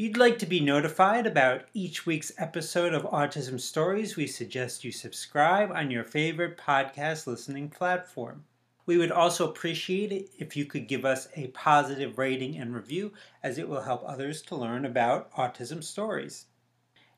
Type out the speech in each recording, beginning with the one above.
If you'd like to be notified about each week's episode of Autism Stories, we suggest you subscribe on your favorite podcast listening platform. We would also appreciate it if you could give us a positive rating and review, as it will help others to learn about autism stories.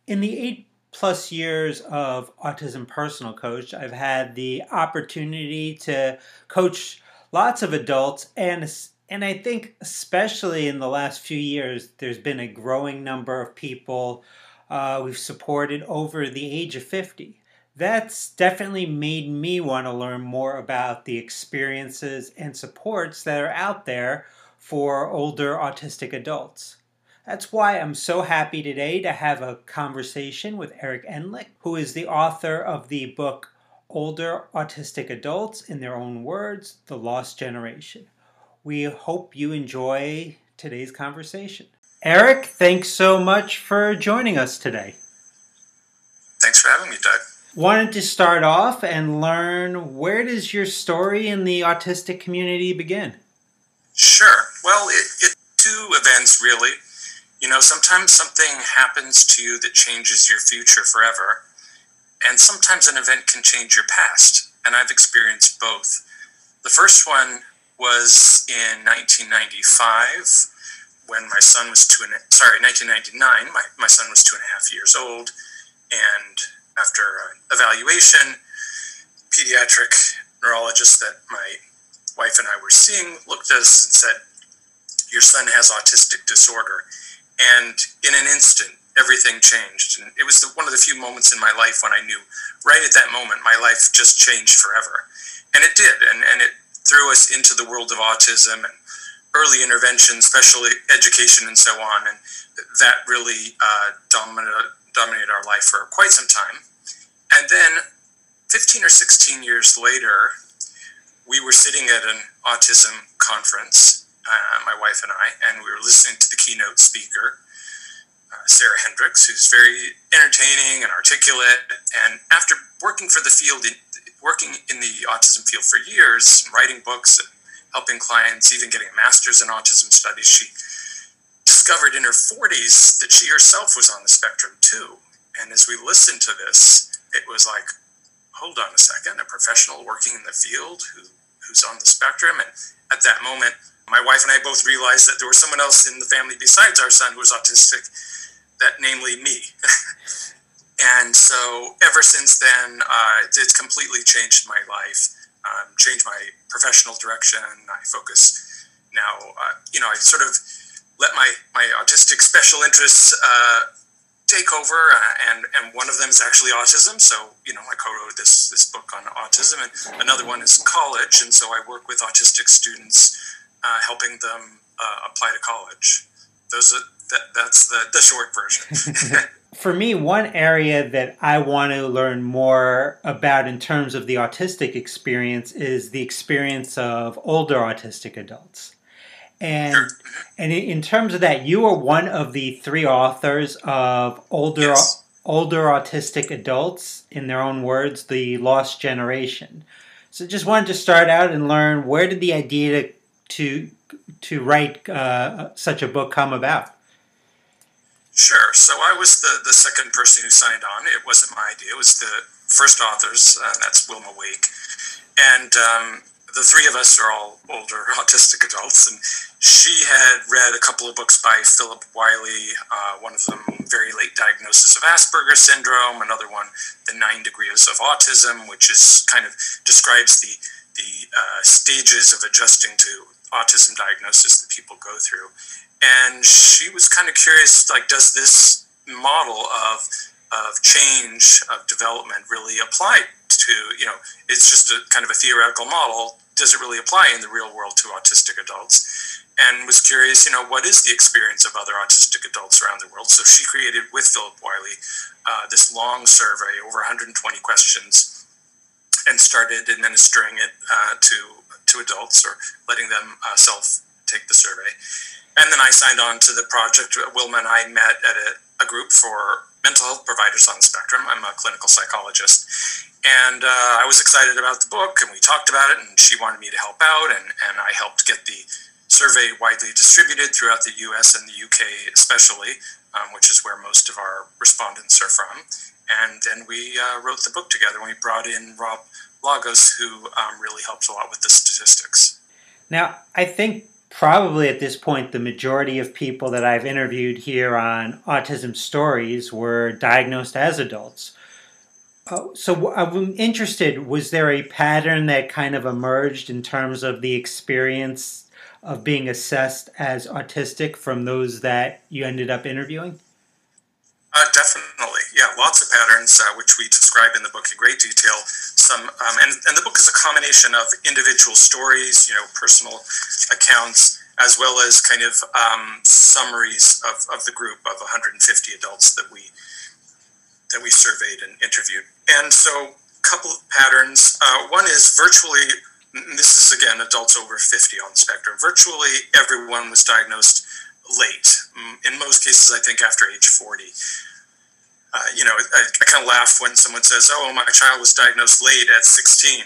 In the eight plus years of Autism Personal Coach, I've had the opportunity to coach lots of adults and and I think, especially in the last few years, there's been a growing number of people uh, we've supported over the age of 50. That's definitely made me want to learn more about the experiences and supports that are out there for older autistic adults. That's why I'm so happy today to have a conversation with Eric Endlich, who is the author of the book Older Autistic Adults in Their Own Words The Lost Generation. We hope you enjoy today's conversation. Eric, thanks so much for joining us today. Thanks for having me, Doug. Wanted to start off and learn where does your story in the autistic community begin? Sure. Well, it, it two events really. You know, sometimes something happens to you that changes your future forever, and sometimes an event can change your past. And I've experienced both. The first one was in 1995 when my son was two and sorry 1999 my, my son was two and a half years old and after evaluation pediatric neurologist that my wife and i were seeing looked at us and said your son has autistic disorder. And in an instant everything changed. And it was the, one of the few moments in my life when i knew right at that moment my life just changed forever. And it did and, and it threw us into the world of autism and early intervention, special education, and so on. And that really uh, dominated, dominated our life for quite some time. And then 15 or 16 years later, we were sitting at an autism conference, uh, my wife and I, and we were listening to the keynote speaker, uh, Sarah Hendrickx, who's very entertaining and articulate. And after working for the field in, working in the autism field for years, writing books and helping clients, even getting a master's in autism studies, she discovered in her 40s that she herself was on the spectrum too. And as we listened to this, it was like, hold on a second, a professional working in the field who, who's on the spectrum. And at that moment, my wife and I both realized that there was someone else in the family besides our son who was autistic, that namely me. and so ever since then, uh, it's completely changed my life, um, changed my professional direction. I focus now, uh, you know, I sort of let my, my autistic special interests uh, take over, uh, and, and one of them is actually autism. So, you know, I co wrote this, this book on autism, and another one is college. And so I work with autistic students, uh, helping them uh, apply to college. Those are, that, that's the, the short version. for me, one area that I want to learn more about in terms of the autistic experience is the experience of older autistic adults. And and in terms of that, you are one of the three authors of older yes. older autistic adults, in their own words, the lost generation. So just wanted to start out and learn where did the idea to to, to write uh, such a book come about? Sure. So I was the, the second person who signed on. It wasn't my idea. It was the first authors, uh, that's Wilma Wake. And um, the three of us are all older autistic adults. And she had read a couple of books by Philip Wylie, uh, one of them, Very Late Diagnosis of Asperger's Syndrome, another one, The Nine Degrees of Autism, which is kind of describes the, the uh, stages of adjusting to autism diagnosis that people go through and she was kind of curious like does this model of of change of development really apply to you know it's just a kind of a theoretical model. Does it really apply in the real world to autistic adults? And was curious you know what is the experience of other autistic adults around the world? So she created with philip wylie uh, this long survey over 120 questions and started administering it uh, to to adults or letting them uh, self take the survey. And then I signed on to the project. Wilma and I met at a, a group for mental health providers on the spectrum. I'm a clinical psychologist. And uh, I was excited about the book, and we talked about it, and she wanted me to help out, and, and I helped get the survey widely distributed throughout the US and the UK, especially, um, which is where most of our respondents are from. And then we uh, wrote the book together, and we brought in Rob Lagos, who um, really helped a lot with the statistics. Now, I think probably at this point, the majority of people that I've interviewed here on Autism Stories were diagnosed as adults. Uh, so I'm interested, was there a pattern that kind of emerged in terms of the experience of being assessed as autistic from those that you ended up interviewing? Uh, definitely, yeah, lots of patterns, uh, which we describe in the book in great detail. Some, um, and, and the book is a combination of individual stories, you know, personal accounts, as well as kind of um, summaries of, of the group of 150 adults that we that we surveyed and interviewed. And so, a couple of patterns. Uh, one is virtually. This is again adults over 50 on the spectrum. Virtually everyone was diagnosed late. In most cases, I think after age 40. Uh, you know, I, I kind of laugh when someone says, "Oh, my child was diagnosed late at 16,"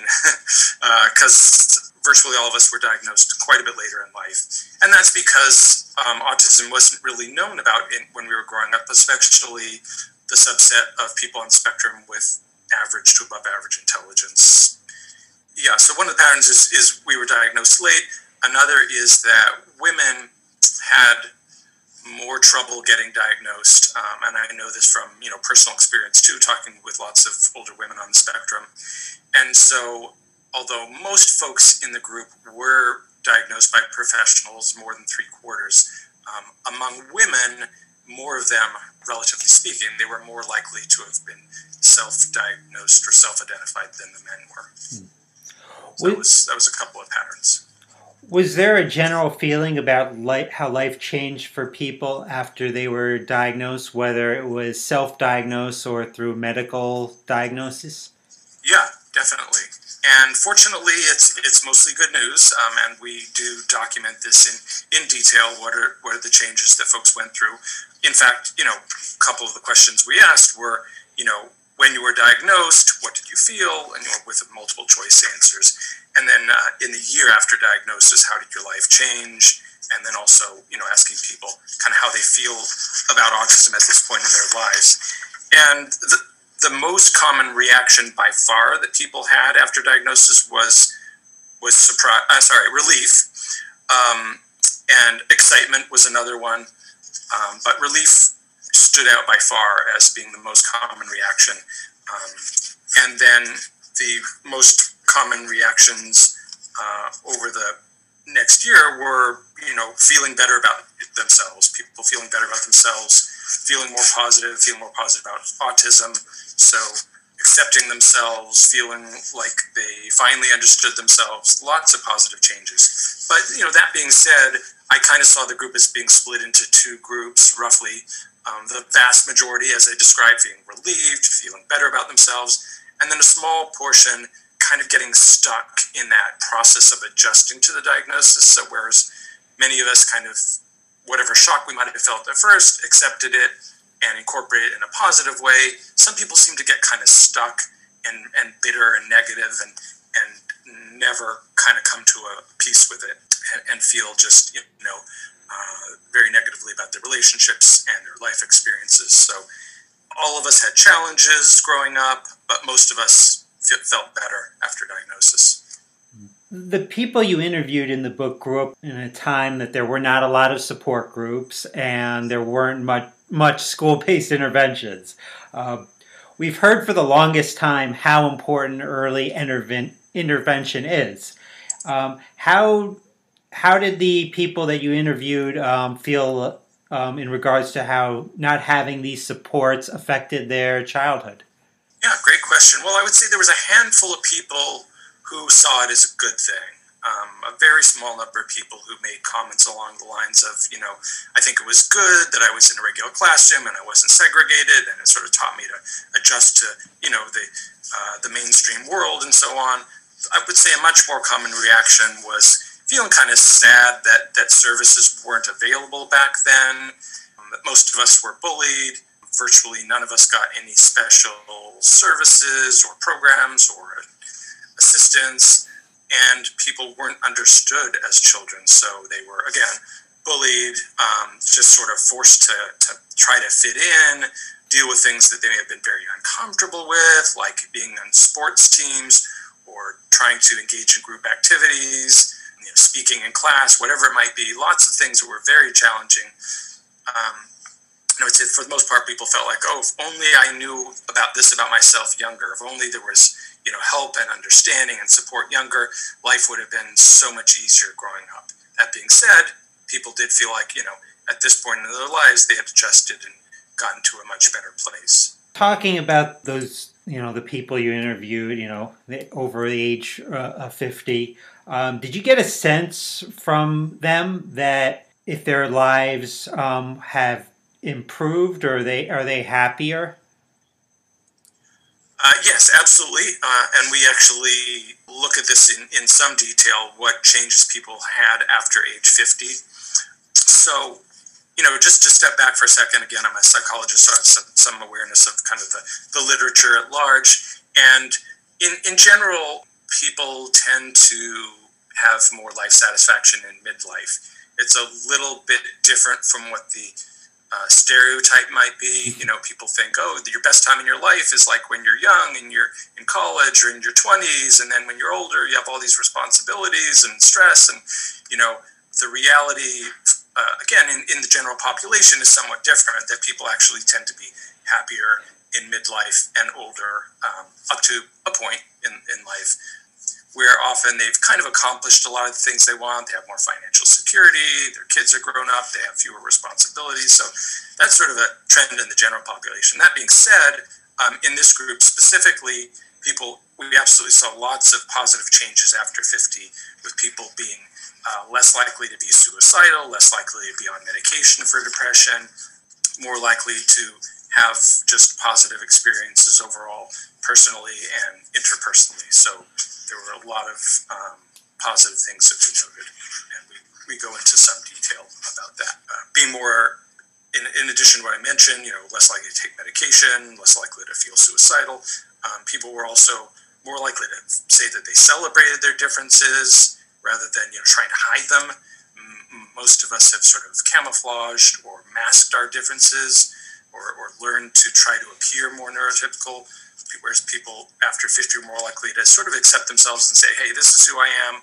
because uh, virtually all of us were diagnosed quite a bit later in life, and that's because um, autism wasn't really known about in, when we were growing up, especially the subset of people on spectrum with average to above average intelligence. Yeah, so one of the patterns is, is we were diagnosed late. Another is that women had more trouble getting diagnosed, um, and I know this from you know personal experience too, talking with lots of older women on the spectrum. And so, although most folks in the group were diagnosed by professionals, more than three quarters, um, among women, more of them, relatively speaking, they were more likely to have been self-diagnosed or self-identified than the men were. Hmm. So that was that was a couple of patterns. Was there a general feeling about life, how life changed for people after they were diagnosed, whether it was self-diagnosed or through medical diagnosis? Yeah, definitely. And fortunately, it's it's mostly good news, um, and we do document this in, in detail. What are what are the changes that folks went through? In fact, you know, a couple of the questions we asked were, you know, when you were diagnosed, what did you feel? And you with multiple choice answers. And then uh, in the year after diagnosis, how did your life change? And then also, you know, asking people kind of how they feel about autism at this point in their lives. And the, the most common reaction by far that people had after diagnosis was was surprise. Uh, sorry, relief, um, and excitement was another one. Um, but relief stood out by far as being the most common reaction. Um, and then the most common reactions uh, over the next year were, you know, feeling better about themselves, people feeling better about themselves, feeling more positive, feeling more positive about autism. So accepting themselves, feeling like they finally understood themselves, lots of positive changes. But, you know, that being said, I kind of saw the group as being split into two groups, roughly. Um, the vast majority, as I described, feeling relieved, feeling better about themselves, and then a small portion kind of getting stuck in that process of adjusting to the diagnosis. So, whereas many of us kind of, whatever shock we might have felt at first, accepted it and incorporated it in a positive way, some people seem to get kind of stuck and, and bitter and negative and, and never kind of come to a peace with it and, feel just, you know, uh, very negatively about their relationships and their life experiences. So, all of us had challenges growing up, but most of us felt better after diagnosis. The people you interviewed in the book grew up in a time that there were not a lot of support groups and there weren't much, much school based interventions. Uh, we've heard for the longest time how important early interven- intervention is. Um, how, how did the people that you interviewed um, feel um, in regards to how not having these supports affected their childhood? Yeah, great question. Well, I would say there was a handful of people who saw it as a good thing. Um, a very small number of people who made comments along the lines of, you know, I think it was good that I was in a regular classroom and I wasn't segregated, and it sort of taught me to adjust to, you know, the uh, the mainstream world and so on. I would say a much more common reaction was feeling kind of sad that that services weren't available back then. Um, that most of us were bullied. Virtually none of us got any special services or programs or assistance and people weren't understood as children. So they were, again, bullied, um, just sort of forced to, to try to fit in, deal with things that they may have been very uncomfortable with, like being on sports teams or trying to engage in group activities, you know, speaking in class, whatever it might be. Lots of things that were very challenging. Um, you know, for the most part, people felt like, oh, if only I knew about this about myself younger, if only there was you know help and understanding and support younger, life would have been so much easier growing up. That being said, people did feel like you know at this point in their lives they had adjusted and gotten to a much better place. Talking about those, you know, the people you interviewed, you know, over the age uh, of fifty, um, did you get a sense from them that if their lives um, have improved, or are they are they happier? Uh, yes, absolutely. Uh, and we actually look at this in, in some detail what changes people had after age 50. So, you know, just to step back for a second, again, I'm a psychologist, so I have some, some awareness of kind of the, the literature at large. And in, in general, people tend to have more life satisfaction in midlife. It's a little bit different from what the uh, stereotype might be. You know, people think, oh, your best time in your life is like when you're young and you're in college or in your 20s, and then when you're older, you have all these responsibilities and stress. And, you know, the reality, uh, again, in, in the general population is somewhat different, that people actually tend to be happier in midlife and older um, up to a point in, in life where often they've kind of accomplished a lot of the things they want. They have more financial security, their kids are grown up, they have fewer responsibilities. So that's sort of a trend in the general population. That being said, um, in this group specifically, people we absolutely saw lots of positive changes after 50, with people being uh, less likely to be suicidal, less likely to be on medication for depression, more likely to have just positive experiences overall, personally and interpersonally. So there were a lot of um, positive things that we noted, and we, we go into some detail about that. Uh, being more, in, in addition to what I mentioned, you know, less likely to take medication, less likely to feel suicidal. Um, people were also more likely to say that they celebrated their differences rather than you know trying to hide them. M- most of us have sort of camouflaged or masked our differences, or, or learned to try to appear more neurotypical whereas people after 50 are more likely to sort of accept themselves and say, hey, this is who I am.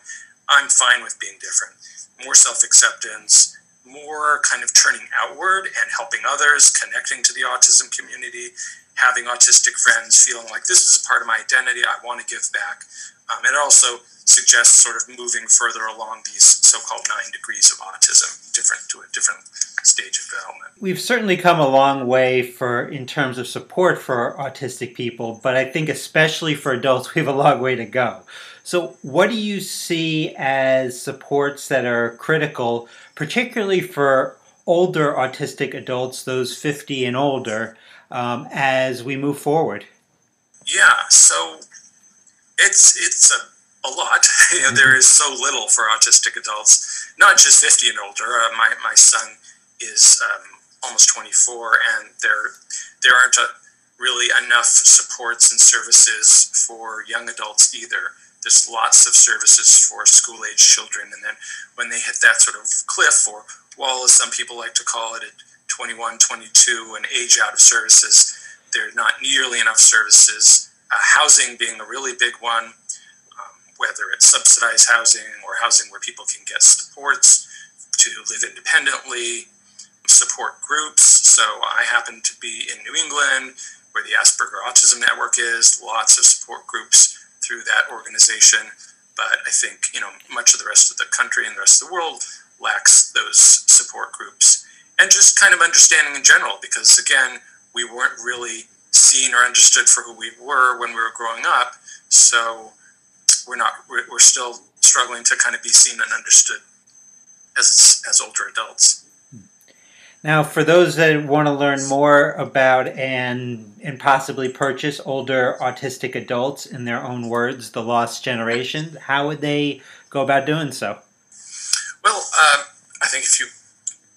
I'm fine with being different. More self acceptance, more kind of turning outward and helping others, connecting to the autism community, having autistic friends, feeling like this is part of my identity. I want to give back. Um, it also suggests sort of moving further along these so-called nine degrees of autism, different to a different stage of development. We've certainly come a long way for in terms of support for autistic people, but I think especially for adults, we have a long way to go. So, what do you see as supports that are critical, particularly for older autistic adults, those 50 and older, um, as we move forward? Yeah, so it's it's a a lot. you know, there is so little for autistic adults, not just 50 and older. Uh, my, my son is um, almost 24, and there there aren't a, really enough supports and services for young adults either. There's lots of services for school age children, and then when they hit that sort of cliff or wall, as some people like to call it, at 21, 22, and age out of services, there are not nearly enough services. Uh, housing being a really big one whether it's subsidized housing or housing where people can get supports to live independently, support groups. So I happen to be in New England, where the Asperger Autism Network is, lots of support groups through that organization. But I think, you know, much of the rest of the country and the rest of the world lacks those support groups. And just kind of understanding in general, because again, we weren't really seen or understood for who we were when we were growing up. So we're not we're, we're still struggling to kind of be seen and understood as as older adults. Now, for those that want to learn more about and and possibly purchase older autistic adults, in their own words, the lost generation, how would they go about doing so? Well, uh, I think if you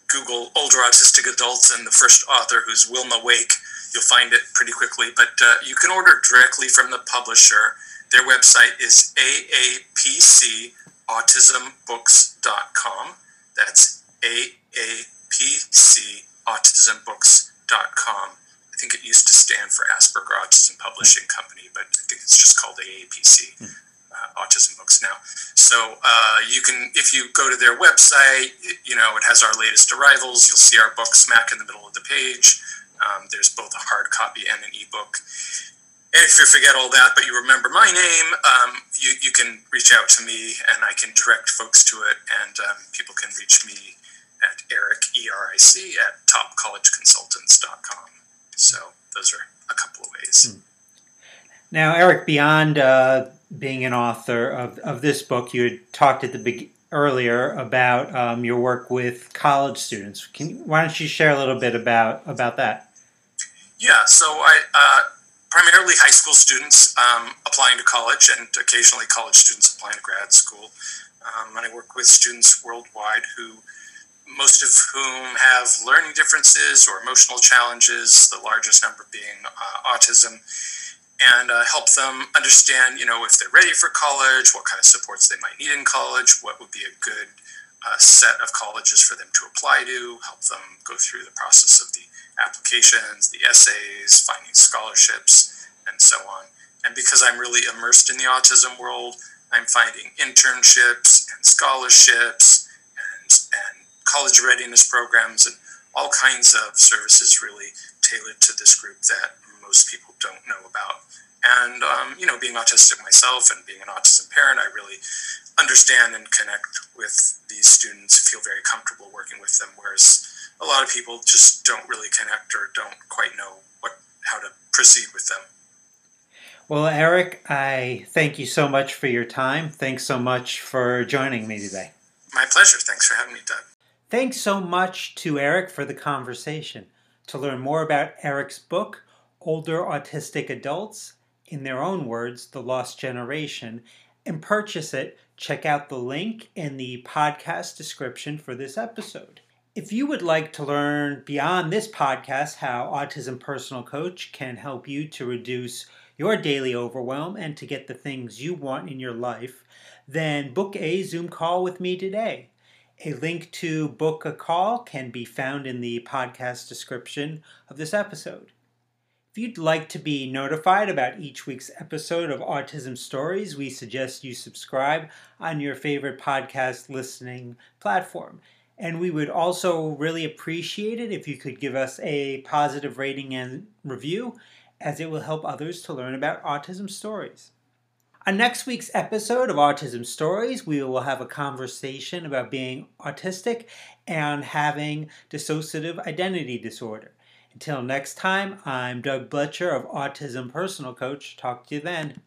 Google older autistic adults and the first author, who's Wilma Wake, you'll find it pretty quickly. But uh, you can order directly from the publisher. Their website is aapcautismbooks.com. That's aapcautismbooks.com. I think it used to stand for Asperger Autism Publishing Company, but I think it's just called AAPC. Uh, autism books now. So uh, you can, if you go to their website, it, you know, it has our latest arrivals. You'll see our book smack in the middle of the page. Um, there's both a hard copy and an ebook. And if you forget all that, but you remember my name, um, you, you can reach out to me and I can direct folks to it. And um, people can reach me at Eric, E R I C, at topcollegeconsultants.com. So those are a couple of ways. Hmm. Now, Eric, beyond uh, being an author of, of this book, you had talked at the be- earlier about um, your work with college students. Can why don't you share a little bit about about that? Yeah, so I uh, primarily high school students um, applying to college, and occasionally college students applying to grad school. Um, and I work with students worldwide who, most of whom have learning differences or emotional challenges. The largest number being uh, autism and uh, help them understand, you know, if they're ready for college, what kind of supports they might need in college, what would be a good uh, set of colleges for them to apply to, help them go through the process of the applications, the essays, finding scholarships, and so on. And because I'm really immersed in the autism world, I'm finding internships and scholarships and, and college readiness programs and all kinds of services really tailored to this group that most people don't know about. And um, you know, being autistic myself and being an autism parent, I really understand and connect with these students. Feel very comfortable working with them, whereas a lot of people just don't really connect or don't quite know what how to proceed with them. Well, Eric, I thank you so much for your time. Thanks so much for joining me today. My pleasure. Thanks for having me, Doug. Thanks so much to Eric for the conversation. To learn more about Eric's book, older autistic adults, in their own words, the lost generation, and purchase it, check out the link in the podcast description for this episode. If you would like to learn beyond this podcast how Autism Personal Coach can help you to reduce your daily overwhelm and to get the things you want in your life, then book a Zoom call with me today. A link to book a call can be found in the podcast description of this episode. If you'd like to be notified about each week's episode of Autism Stories, we suggest you subscribe on your favorite podcast listening platform. And we would also really appreciate it if you could give us a positive rating and review, as it will help others to learn about autism stories. On next week's episode of Autism Stories, we will have a conversation about being autistic and having dissociative identity disorder. Until next time, I'm Doug Blecher of Autism Personal Coach. Talk to you then.